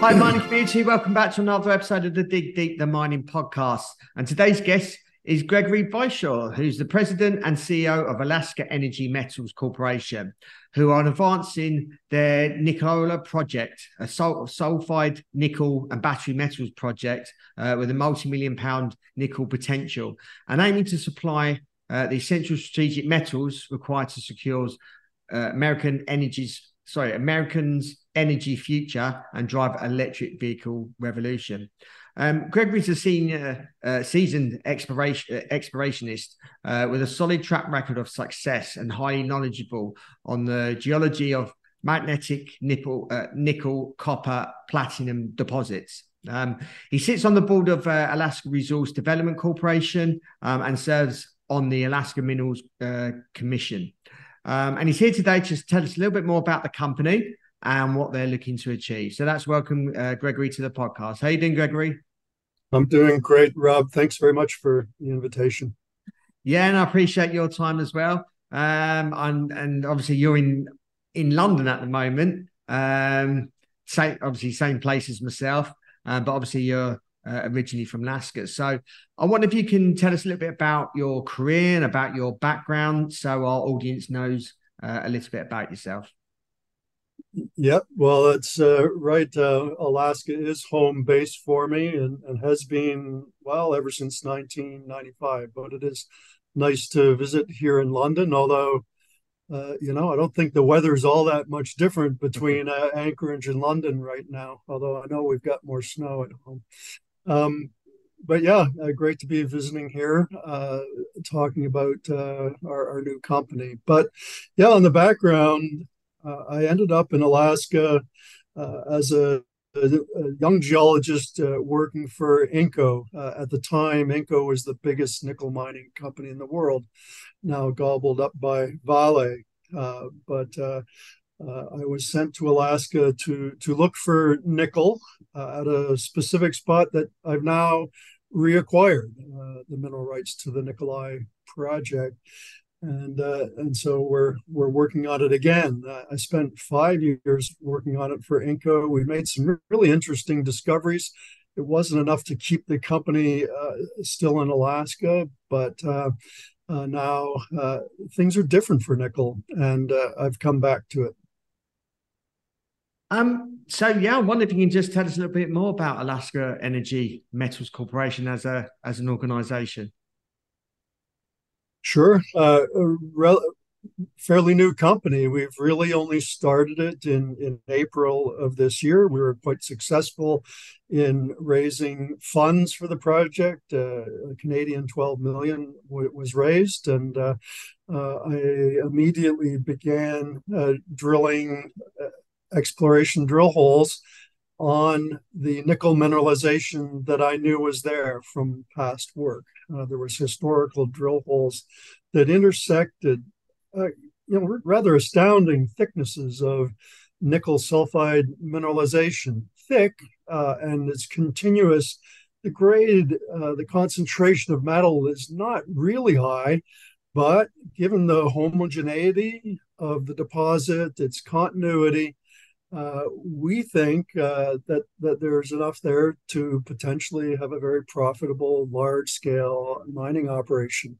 Hi, mining community. Welcome back to another episode of the Dig Deep, the mining podcast. And today's guest is Gregory Beischer, who's the president and CEO of Alaska Energy Metals Corporation, who are advancing their Nikola project, a sul- sulfide nickel and battery metals project uh, with a multi-million pound nickel potential and aiming to supply uh, the essential strategic metals required to secure uh, American energy's sorry, Americans' energy future and drive electric vehicle revolution. Um, Gregory's a senior, uh, seasoned exploration, uh, explorationist uh, with a solid track record of success and highly knowledgeable on the geology of magnetic nickel, uh, nickel, copper, platinum deposits. Um, he sits on the board of uh, Alaska Resource Development Corporation um, and serves on the Alaska Minerals uh, Commission. Um, and he's here today to tell us a little bit more about the company and what they're looking to achieve. So that's welcome, uh, Gregory, to the podcast. How you doing, Gregory? I'm doing great, Rob. Thanks very much for the invitation. Yeah, and I appreciate your time as well. Um, and and obviously you're in in London at the moment. Um, same obviously same place as myself, uh, but obviously you're uh, originally from Alaska. So I wonder if you can tell us a little bit about your career and about your background, so our audience knows uh, a little bit about yourself. Yep. Well, it's uh, right. Uh, Alaska is home base for me and, and has been, well, ever since 1995. But it is nice to visit here in London, although, uh, you know, I don't think the weather is all that much different between uh, Anchorage and London right now, although I know we've got more snow at home. Um, but yeah, uh, great to be visiting here, uh, talking about our, our, new company. But yeah, on the background, uh, I ended up in Alaska uh, as a, a, a, young geologist uh, working for Inco. at the time, Inco was the biggest nickel mining company in the world, now gobbled up by Vale. but uh, I was sent to Alaska to to look for nickel uh, at a specific spot that I've now reacquired uh, the mineral rights to the Nikolai project, and uh, and so we're we're working on it again. Uh, I spent five years working on it for Inco. We made some really interesting discoveries. It wasn't enough to keep the company uh, still in Alaska, but now things are different for nickel, and I've come back to it. Um, so yeah, I wonder if you can just tell us a little bit more about Alaska Energy Metals Corporation as a as an organization. Sure. Uh, re- fairly new company. We've really only started it in, in April of this year. We were quite successful in raising funds for the project. Uh, Canadian 12 million was raised, and uh, uh, I immediately began uh, drilling uh, exploration drill holes on the nickel mineralization that I knew was there from past work. Uh, there was historical drill holes that intersected, uh, you know, rather astounding thicknesses of nickel sulfide mineralization, thick uh, and it's continuous. The grade, uh, the concentration of metal is not really high, but given the homogeneity of the deposit, its continuity, uh, we think uh, that that there's enough there to potentially have a very profitable, large-scale mining operation.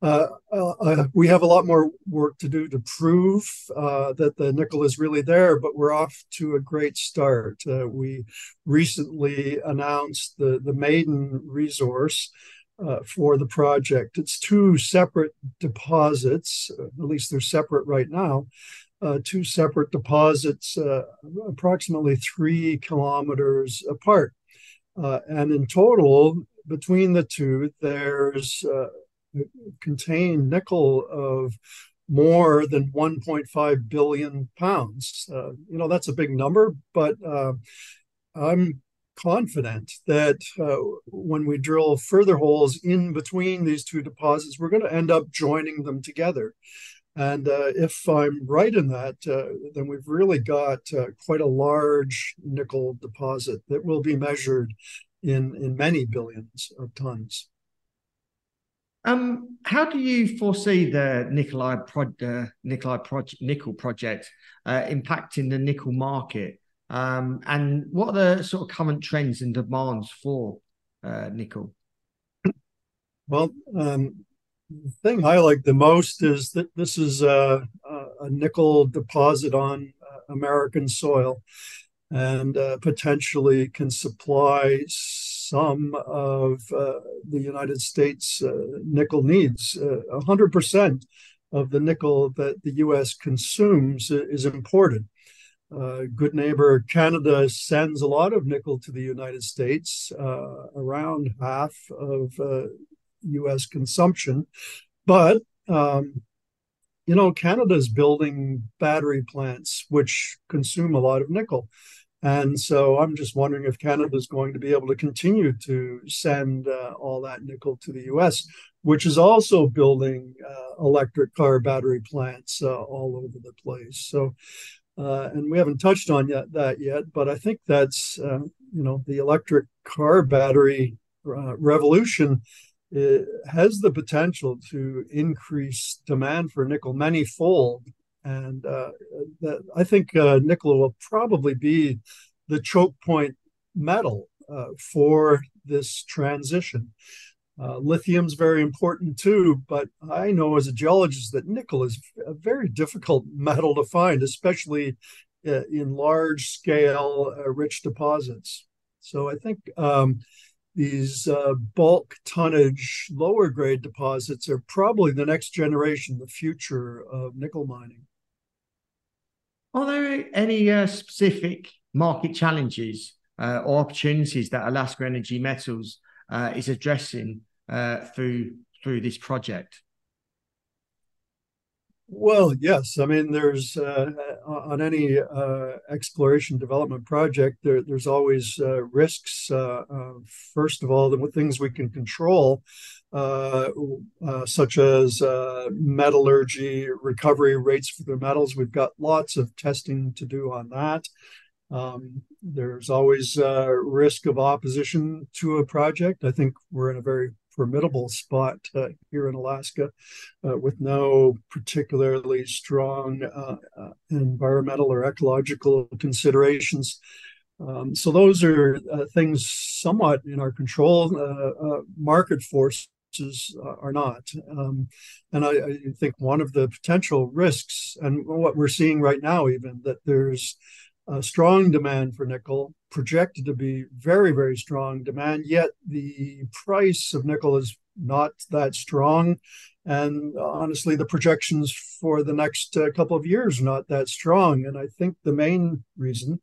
Uh, uh, uh we have a lot more work to do to prove uh, that the nickel is really there, but we're off to a great start. we recently announced the the maiden resource. for the project, it's two separate deposits. at least they're separate right now, uh, two separate deposits, uh, approximately three kilometers apart. Uh, and in total, between the two, there's uh, contained nickel of more than 1.5 billion pounds. Uh, you know, that's a big number, but uh, I'm confident that uh, when we drill further holes in between these two deposits, we're going to end up joining them together. And uh, if I'm right in that, uh, then we've really got uh, quite a large nickel deposit that will be measured in, in many billions of tons. Um, how do you foresee the Nikolai pro- uh, Nikolai project, nickel project uh, impacting the nickel market? Um, and what are the sort of current trends and demands for uh, nickel? Well, um, the thing I like the most is that this is a, a nickel deposit on uh, American soil and uh, potentially can supply some of uh, the United States uh, nickel needs. Uh, 100% of the nickel that the US consumes is imported. Uh, good neighbor Canada sends a lot of nickel to the United States, uh, around half of US consumption. But, um, you know, Canada is building battery plants which consume a lot of nickel. And so I'm just wondering if Canada is going to be able to continue to send uh, all that nickel to the US, which is also building uh, electric car battery plants uh, all over the place. So, uh, and we haven't touched on yet, that yet, but I think that's, uh, you know, the electric car battery uh, revolution has the potential to increase demand for nickel many fold and uh, that I think uh, nickel will probably be the choke point metal uh, for this transition. Uh, lithium's very important too, but I know as a geologist that nickel is a very difficult metal to find, especially uh, in large scale uh, rich deposits. So I think um, these uh, bulk tonnage lower grade deposits are probably the next generation, the future of nickel mining. Are there any uh, specific market challenges uh, or opportunities that Alaska Energy Metals uh, is addressing uh, through through this project? Well, yes. I mean, there's uh, on any uh, exploration development project, there, there's always risks. first of all, the things we can control, uh, uh, such as uh, metallurgy, recovery rates for the metals. We've got lots of testing to do on that. Um, there's always risk of opposition to a project. I think we're in a very formidable spot uh, here in Alaska uh, with no particularly strong uh, environmental or ecological considerations. Um, so those are things somewhat in our control. market force uh, are not. Um, and I, I, think one of the potential risks, and what we're seeing right now, even that there's a strong demand for nickel, projected to be very, very strong demand, yet the price of nickel is not that strong. And honestly, the projections for the next uh, couple of years are not that strong. And I think the main reason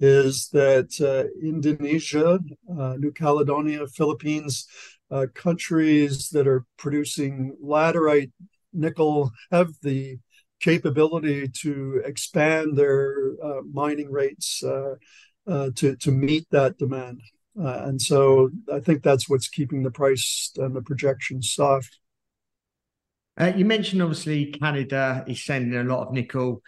is that uh, Indonesia, uh, New Caledonia, Philippines, uh, countries that are producing laterite nickel have the capability to expand their uh, mining rates uh, uh to, to meet that demand. Uh, and so I think that's what's keeping the price and the projections soft. You mentioned obviously Canada is sending a lot of nickel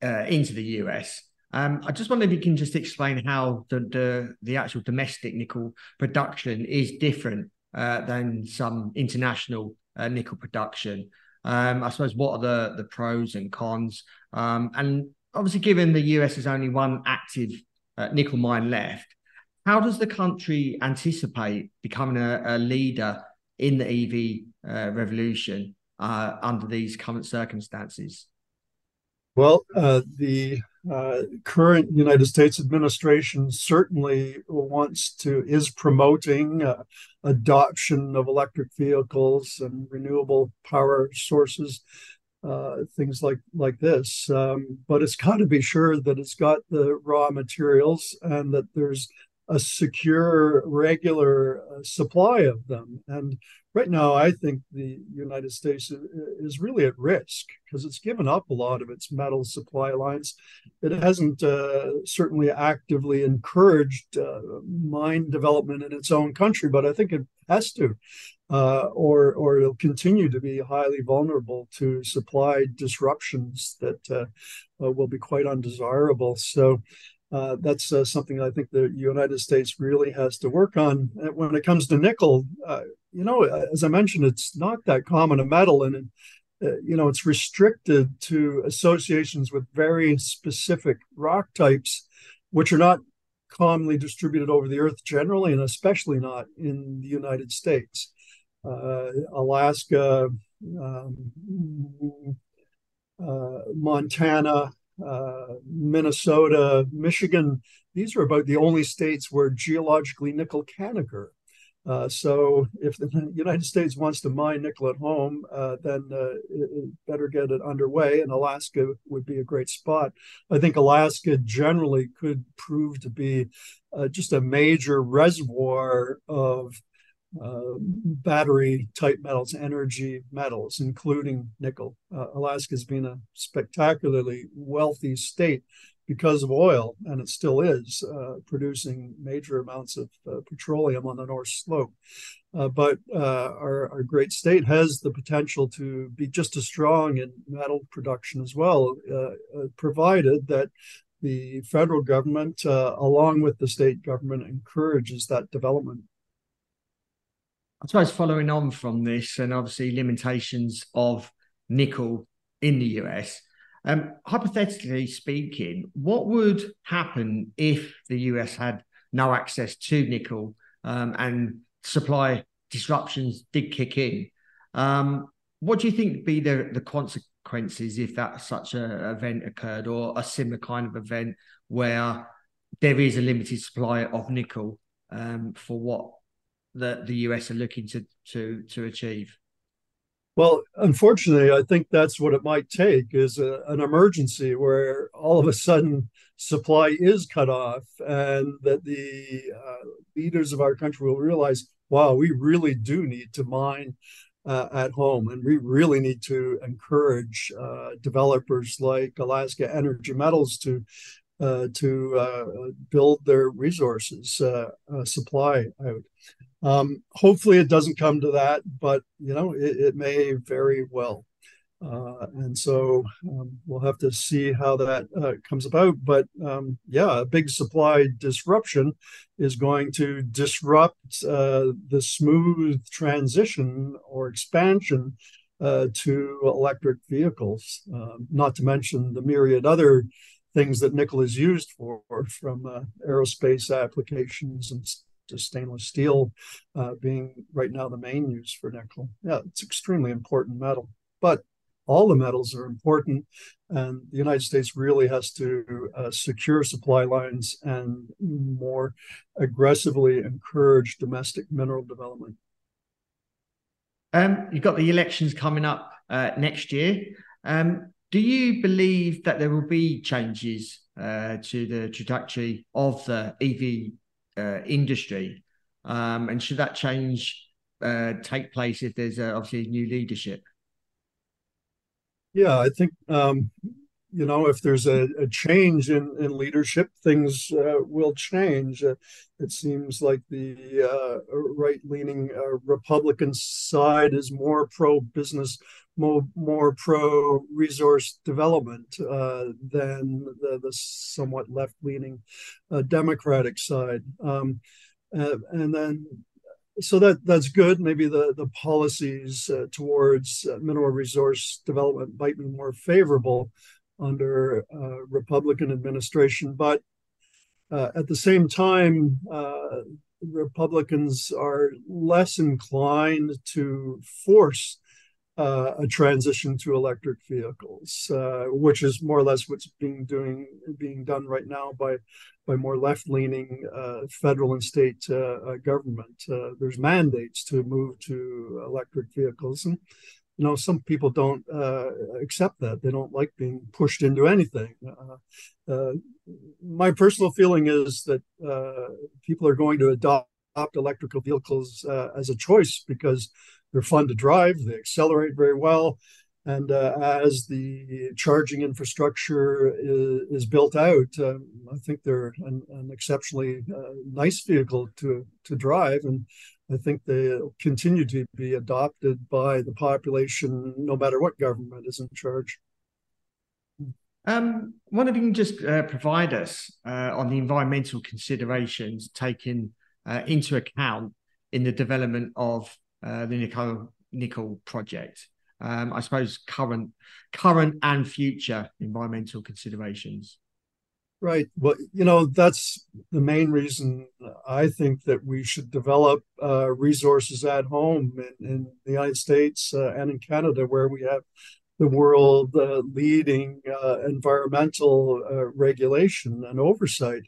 into the US. Um, I just wonder if you can just explain how the, the, the actual domestic nickel production is different uh, than some international uh, nickel production. Um, I suppose what are the the pros and cons? Um, and obviously, given the US has only one active uh, nickel mine left, how does the country anticipate becoming a, a leader in the EV uh, revolution uh, under these current circumstances? Well, uh, the uh, current United States administration certainly wants to is promoting uh, adoption of electric vehicles and renewable power sources, uh, things like like this. Um, but it's got to be sure that it's got the raw materials and that there's a secure, regular uh, supply of them. And right now, I think the United States is really at risk because it's given up a lot of its metal supply lines. It hasn't uh, certainly actively encouraged uh, mine development in its own country, but I think it has to. Uh, or, or it'll continue to be highly vulnerable to supply disruptions that uh, uh, will be quite undesirable. So, uh, that's uh, something I think the United States really has to work on. When it comes to nickel, uh, you know, as I mentioned, it's not that common a metal, and uh, you know, it's restricted to associations with very specific rock types, which are not commonly distributed over the earth generally, and especially not in the United States. Uh, Alaska, um, uh, Montana, uh, Minnesota, Michigan. These are about the only states where geologically nickel can occur. Uh, so if the United States wants to mine nickel at home, uh, then uh, it, it better get it underway, and Alaska would be a great spot. I think Alaska generally could prove to be uh, just a major reservoir of uh, battery type metals, energy metals, including nickel. Uh, Alaska's been a spectacularly wealthy state because of oil, and it still is uh, producing major amounts of uh, petroleum on the North Slope. Uh, but uh, our, our, great state has the potential to be just as strong in metal production as well, provided that the federal government, along with the state government, encourages that development. I suppose following on from this, and obviously limitations of nickel in the US, um, hypothetically speaking, what would happen if the US had no access to nickel um, and supply disruptions did kick in? Um, what do you think would be the, the consequences if that such an event occurred, or a similar kind of event where there is a limited supply of nickel um, for what that the US are looking to to to achieve? Well, unfortunately, I think that's what it might take is a, an emergency where all of a sudden supply is cut off, and that the uh, leaders of our country will realize, wow, we really do need to mine uh, at home, and we really need to encourage uh, developers like Alaska Energy Metals to uh, to uh, build their resources uh, supply out. Um, hopefully, it doesn't come to that, but you know, it, it may very well. Uh, and so um, we'll have to see how that uh, comes about. But um, yeah, a big supply disruption is going to disrupt uh, the smooth transition or expansion uh, to electric vehicles, um, not to mention the myriad other things that nickel is used for, from uh, aerospace applications and to stainless steel uh, being right now the main use for nickel. Yeah, it's extremely important metal, but all the metals are important, and the United States really has to uh, secure supply lines and more aggressively encourage domestic mineral development. Um, you've got the elections coming up uh, next year. Um, do you believe that there will be changes uh, to the trajectory of the EV uh, industry? Um, and should that change uh, take place if there's obviously new leadership? Yeah, I think um, you know if there's a, a change in, in leadership, things uh, will change. Uh, it seems like the uh, right-leaning Republican side is more pro-business, more, more pro-resource development than the, the somewhat left-leaning Democratic side. Um, and then so that that's good. Maybe the the policies uh, towards uh, mineral resource development might be more favorable under uh, Republican administration, but uh, at the same time, uh, Republicans are less inclined to force uh, a transition to electric vehicles, uh, which is more or less what's being doing being done right now by by more left leaning uh, federal and state government. There's mandates to move to electric vehicles, and you know, some people don't uh, accept that. They don't like being pushed into anything. Uh, uh, my personal feeling is that uh, people are going to adopt electrical vehicles uh, as a choice because they're fun to drive, they accelerate very well, and uh, as the charging infrastructure is, is built out, um, I think they're an, an exceptionally nice vehicle to to drive and I think they'll continue to be adopted by the population, no matter what government is in charge. Um, wonder if you can just uh, provide us uh, on the environmental considerations taken uh, into account in the development of uh, the nickel nickel project. Um, I suppose current, current and future environmental considerations. Right. Well, you know, that's the main reason I think that we should develop uh, resources at home in, in the United States uh, and in Canada, where we have the world uh, leading uh, environmental uh, regulation and oversight.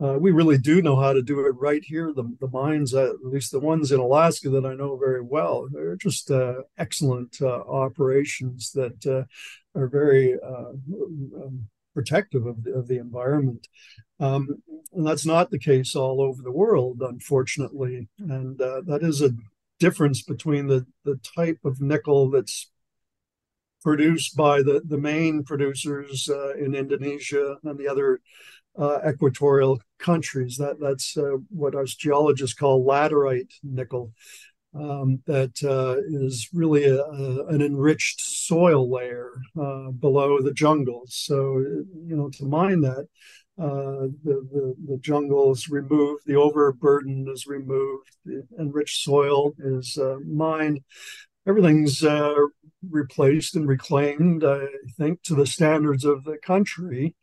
We really do know how to do it right here. The, the mines, at least the ones in Alaska that I know very well, they're just excellent operations that are very um, protective of the, of the environment. Um, and that's not the case all over the world, unfortunately. And uh, that is a difference between the, the type of nickel that's produced by the, the main producers uh, in Indonesia and the other uh, equatorial countries. That that's uh, what us geologists call laterite nickel um, that uh, is really a, a, an enriched soil layer uh, below the jungles. So, you know, to mine that, uh, the, the, the jungle is removed, the overburden is removed, the enriched soil is uh, mined. Everything's uh, replaced and reclaimed, I think, to the standards of the country.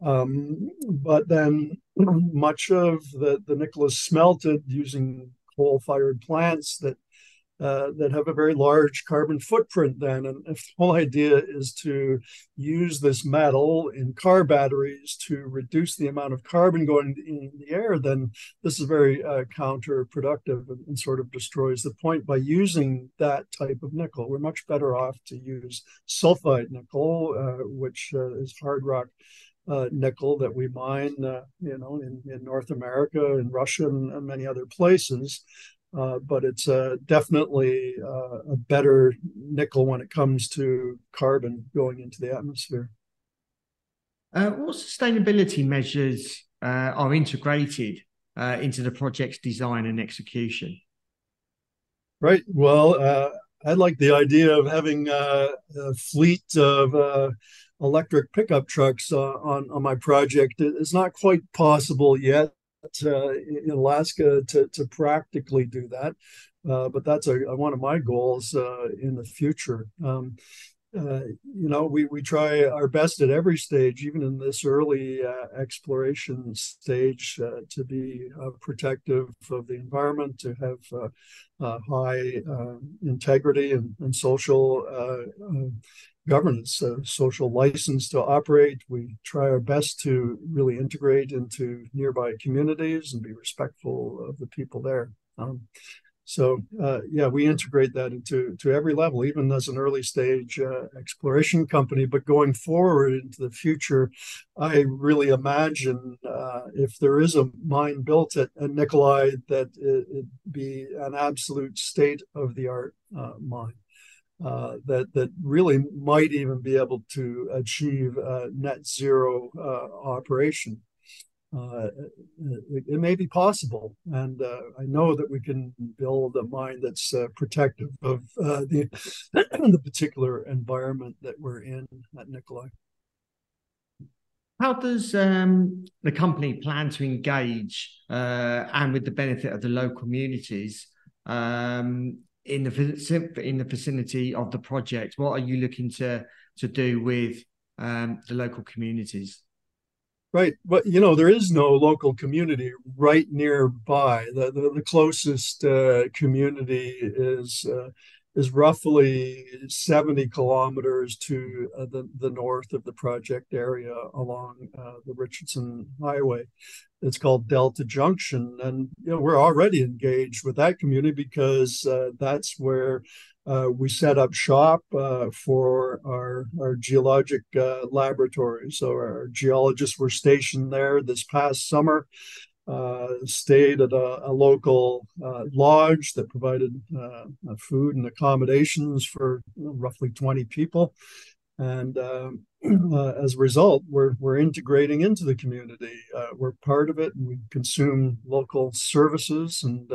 Um, but then much of the, the nickel is smelted using coal-fired plants that uh, that have a very large carbon footprint then. And if the whole idea is to use this metal in car batteries to reduce the amount of carbon going in the air, then this is very uh, counterproductive and, and, sort of destroys the point. By using that type of nickel, we're much better off to use sulfide nickel, uh, which uh, is hard rock uh, nickel that we mine, uh, you know, in, in North America, in Russia, and, and many other places. Uh, but it's uh, definitely uh, a better nickel when it comes to carbon going into the atmosphere. Uh, what sustainability measures are integrated into the project's design and execution? Right. Well, I like the idea of having a fleet of electric pickup trucks uh, on on my project. It's not quite possible yet uh, in Alaska to to practically do that, uh, but that's a, one of my goals uh, in the future. Um, uh, you know, we, we try our best at every stage, even in this early uh, exploration stage, uh, to be uh, protective of the environment, to have high integrity and, and social governance, a social license to operate. We try our best to really integrate into nearby communities and be respectful of the people there. Um, so uh, yeah, we integrate that into to every level, even as an early stage uh, exploration company. But going forward into the future, I really imagine uh, if there is a mine built at, at Nikolai, that it, would be an absolute state of the art uh, mine uh, that that really might even be able to achieve net zero uh, operation. Uh, it, it, may be possible, and uh, I know that we can build a mine that's uh, protective of the the particular environment that we're in at Nikolai. How does um, the company plan to engage and with the benefit of the local communities um, in the in the vicinity of the project? What are you looking to to do with um, the local communities? Right. But you know, there is no local community right nearby. The the, the closest uh, community is uh, is roughly 70 kilometers to uh, the, the north of the project area along uh, the Richardson Highway. It's called Delta Junction. And you know, we're already engaged with that community because uh, that's where uh, we set up shop uh, for our, our geologic uh, laboratory. So our geologists were stationed there this past summer uh, stayed at a, a local uh, lodge that provided uh, food and accommodations for roughly 20 people. And um, as a result, we're, we're integrating into the community. We're part of it and we consume local services and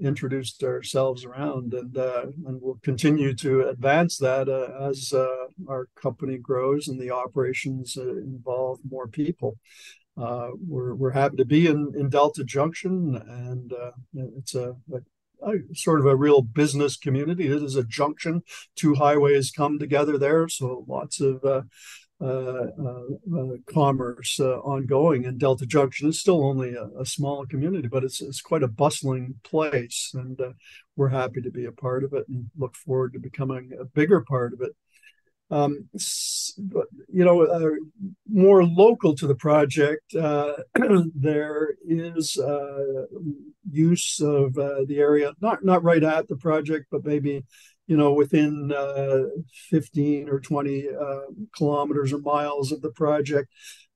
introduced ourselves around and uh, and we'll continue to advance that uh, as uh, our company grows and the operations involve more people uh, we're we're happy to be in in Delta Junction, and uh, it's a, a, a, sort of a real business community. It is a junction; two highways come together there, so lots of. Uh, uh, uh, commerce ongoing, in Delta Junction is still only a, a, small community, but it's it's quite a bustling place, and we're happy to be a part of it, and look forward to becoming a bigger part of it. Um, but you know, uh, more local to the project, uh, there is uh, use of the area, not not right at the project, but maybe you know within uh, 15 or 20 uh, kilometers or miles of the project.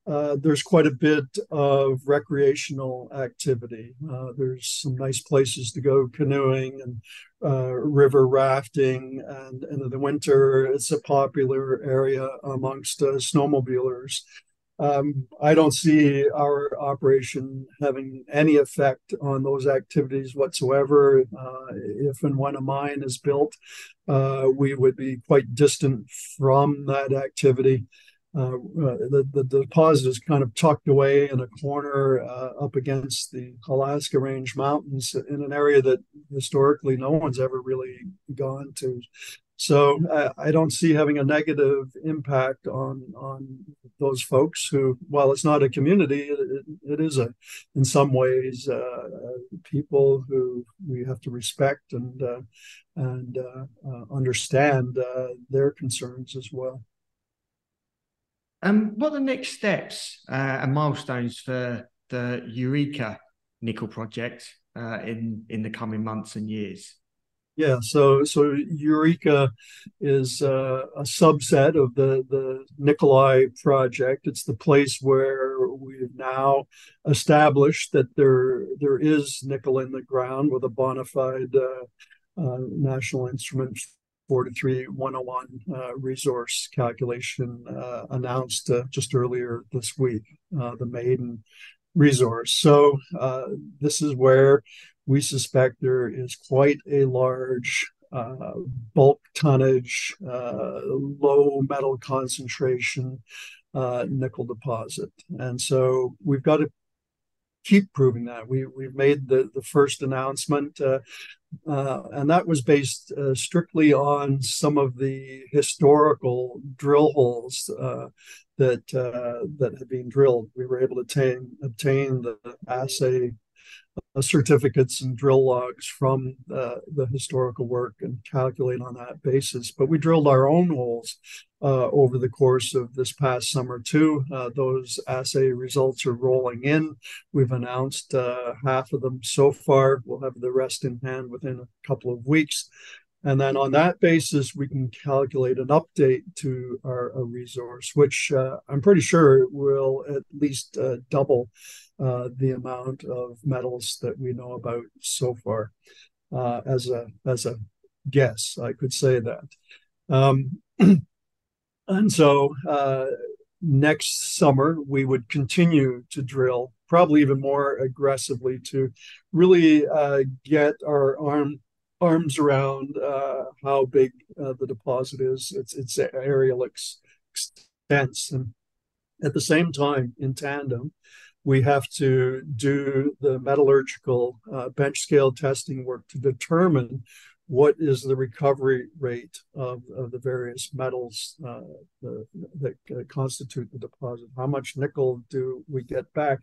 Uh, there's quite a bit of recreational activity. Uh, there's some nice places to go canoeing and uh, river rafting, and, and, in the winter, it's a popular area amongst uh, snowmobilers. Um, I don't see our operation having any effect on those activities whatsoever. Uh, if and when a mine is built, we would be quite distant from that activity. Uh, uh, the, deposit is kind of tucked away in a corner uh, up against the Alaska Range Mountains in an area that historically no one's ever really gone to. So I, I don't see having a negative impact on on those folks who, while it's not a community, it, it is a, in some ways, uh, people who we have to respect and uh, and understand their concerns as well. Um, what are the next steps uh, and milestones for the Eureka nickel project uh, in in the coming months and years? Yeah, so so Eureka is uh, a subset of the the Nikolai project. It's the place where we've now established that there there is nickel in the ground with a bona fide uh, uh, national instrument 43101 uh, resource calculation uh, announced uh, just earlier this week, uh, the maiden resource. So this is where we suspect there is quite a large uh, bulk tonnage, low metal concentration nickel deposit. And so we've got to keep proving that. We we've made the the first announcement, uh, uh, and that was based uh, strictly on some of the historical drill holes uh, that uh, that had been drilled. We were able to obtain obtain the assay uh, certificates and drill logs from uh, the historical work and calculate on that basis. But we drilled our own holes uh, over the course of this past summer too. Uh, those assay results are rolling in. We've announced uh, half of them so far. We'll have the rest in hand within a couple of weeks. And then on that basis, we can calculate an update to our, our resource, which uh, I'm pretty sure will at least uh, double uh, the amount of metals that we know about so far. Uh, as a as a guess, I could say that. Um, and so uh, next summer we would continue to drill, probably even more aggressively, to really uh, get our arm arms around uh, how big uh, the deposit is, its its areal ex- extents, and at the same time, in tandem, we have to do the metallurgical uh, bench scale testing work to determine what is the recovery rate of, of the various metals uh, the, that uh, constitute the deposit. How much nickel do we get back?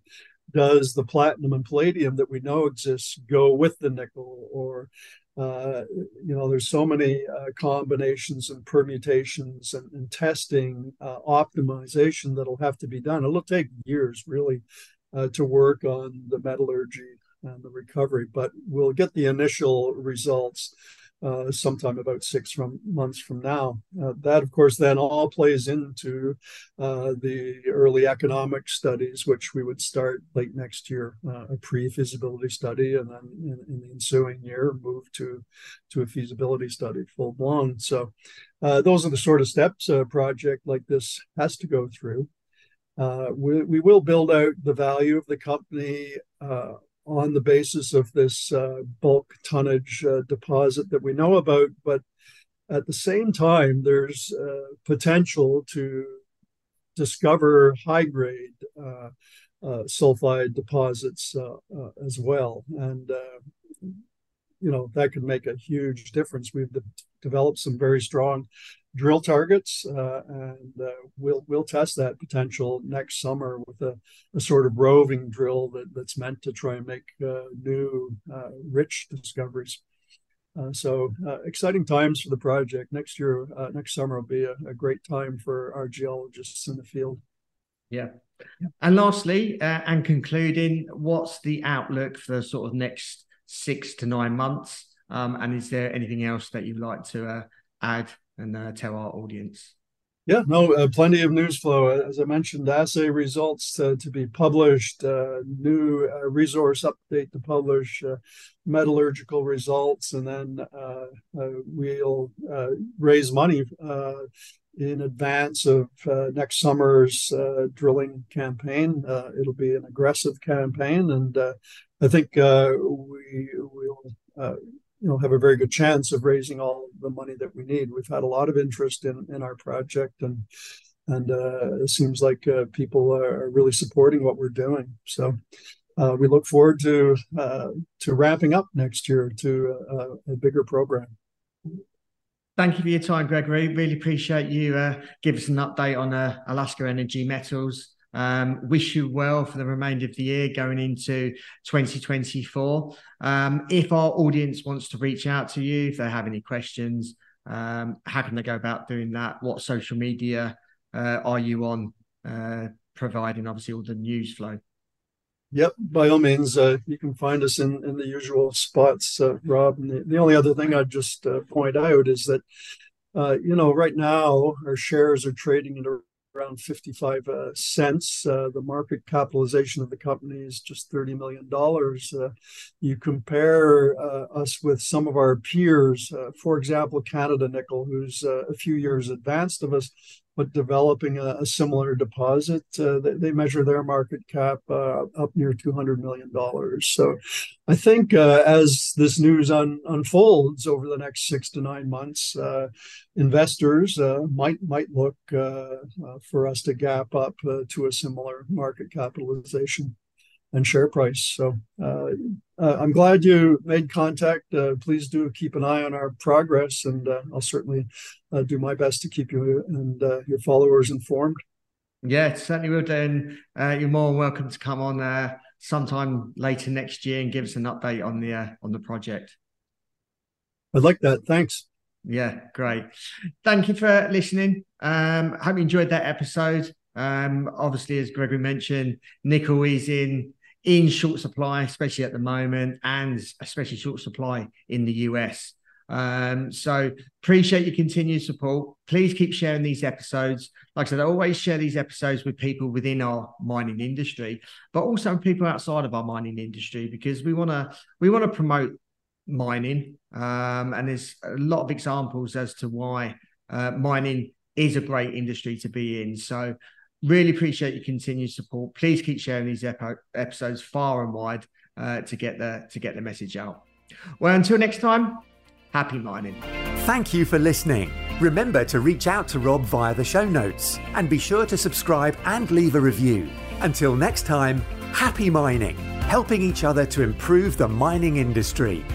Does the platinum and palladium that we know exists go with the nickel, or uh, you know, there's so many uh, combinations and permutations and, and testing, uh, optimization that'll have to be done. It'll take years, really, uh, to work on the metallurgy and the recovery, but we'll get the initial results uh, sometime about six from, months from now. Uh, that, of course, then all plays into uh, the early economic studies, which we would start late next year, uh, a pre-feasibility study, and then in, in, the ensuing year move to to a feasibility study full blown. So uh, those are the sort of steps a project like this has to go through. Uh, we, we will build out the value of the company on the basis of this uh, bulk tonnage uh, deposit that we know about. But at the same time, there's uh, potential to discover high grade uh, uh, sulfide deposits uh, as well. And, you know, that could make a huge difference. We've de- developed some very strong drill targets, uh, and uh, we'll we'll test that potential next summer with a, a sort of roving drill that, that's meant to try and make uh, new uh, rich discoveries. Uh, so uh, exciting times for the project. Next year, next summer will be a, a, great time for our geologists in the field. Yeah. And lastly, and concluding, what's the outlook for the sort of next six to nine months? Um, and is there anything else that you'd like to add and uh, tell our audience? Yeah, no, uh, plenty of news flow. As I mentioned, assay results uh, to be published, uh, new uh, resource update to publish, uh, metallurgical results, and then we'll raise money in advance of next summer's drilling campaign. it'll be an aggressive campaign, and I think we will you know have a very good chance of raising all the money that we need. We've had a lot of interest in in our project, and and uh, it seems like uh, people are really supporting what we're doing. So uh, we look forward to uh, to wrapping up next year to a, a, bigger program. Thank you for your time, Gregory. Really appreciate you uh, giving us an update on uh, Alaska Energy Metals. Um, wish you well for the remainder of the year going into 2024. Um, if our audience wants to reach out to you, if they have any questions, um, how can they go about doing that? What social media uh, are you on? Uh, providing obviously all the news flow. Yep, by all means, uh, you can find us in, in the usual spots, uh, Rob. And the, the, only other thing I'd just uh, point out is that, uh, you know, right now our shares are trading at a around 55 uh, cents. Uh, the market capitalization of the company is just $30 million. Uh, you compare uh, us with some of our peers, uh, for example, Canada Nickel, who's uh, a few years advanced of us, but developing a, a similar deposit. Uh, they, they, measure their market cap uh, up near $200 million. So I think uh, as this news un, unfolds over the next six to nine months, uh, investors uh, might, might look uh, for us to gap up to a similar market capitalization and share price. So uh, uh, I'm glad you made contact. Uh, please do keep an eye on our progress, and uh, I'll certainly uh, do my best to keep you and uh, your followers informed. Yeah, certainly will. Then you're more than welcome to come on sometime later next year and give us an update on the on the project. I'd like that. Thanks. Yeah, great. Thank you for listening. Um, hope you enjoyed that episode. Um, obviously, as Gregory mentioned, nickel is in in short supply, especially at the moment, and especially short supply in the US. Um, so appreciate your continued support. Please keep sharing these episodes. Like I said, I always share these episodes with people within our mining industry, but also people outside of our mining industry because we want to we want to promote mining. Um, and there's a lot of examples as to why uh, mining is a great industry to be in. So Really appreciate your continued support. Please keep sharing these episodes far and wide uh, to get the to get the message out. Well, until next time, happy mining. Thank you for listening. Remember to reach out to Rob via the show notes and be sure to subscribe and leave a review. Until next time, happy mining, helping each other to improve the mining industry.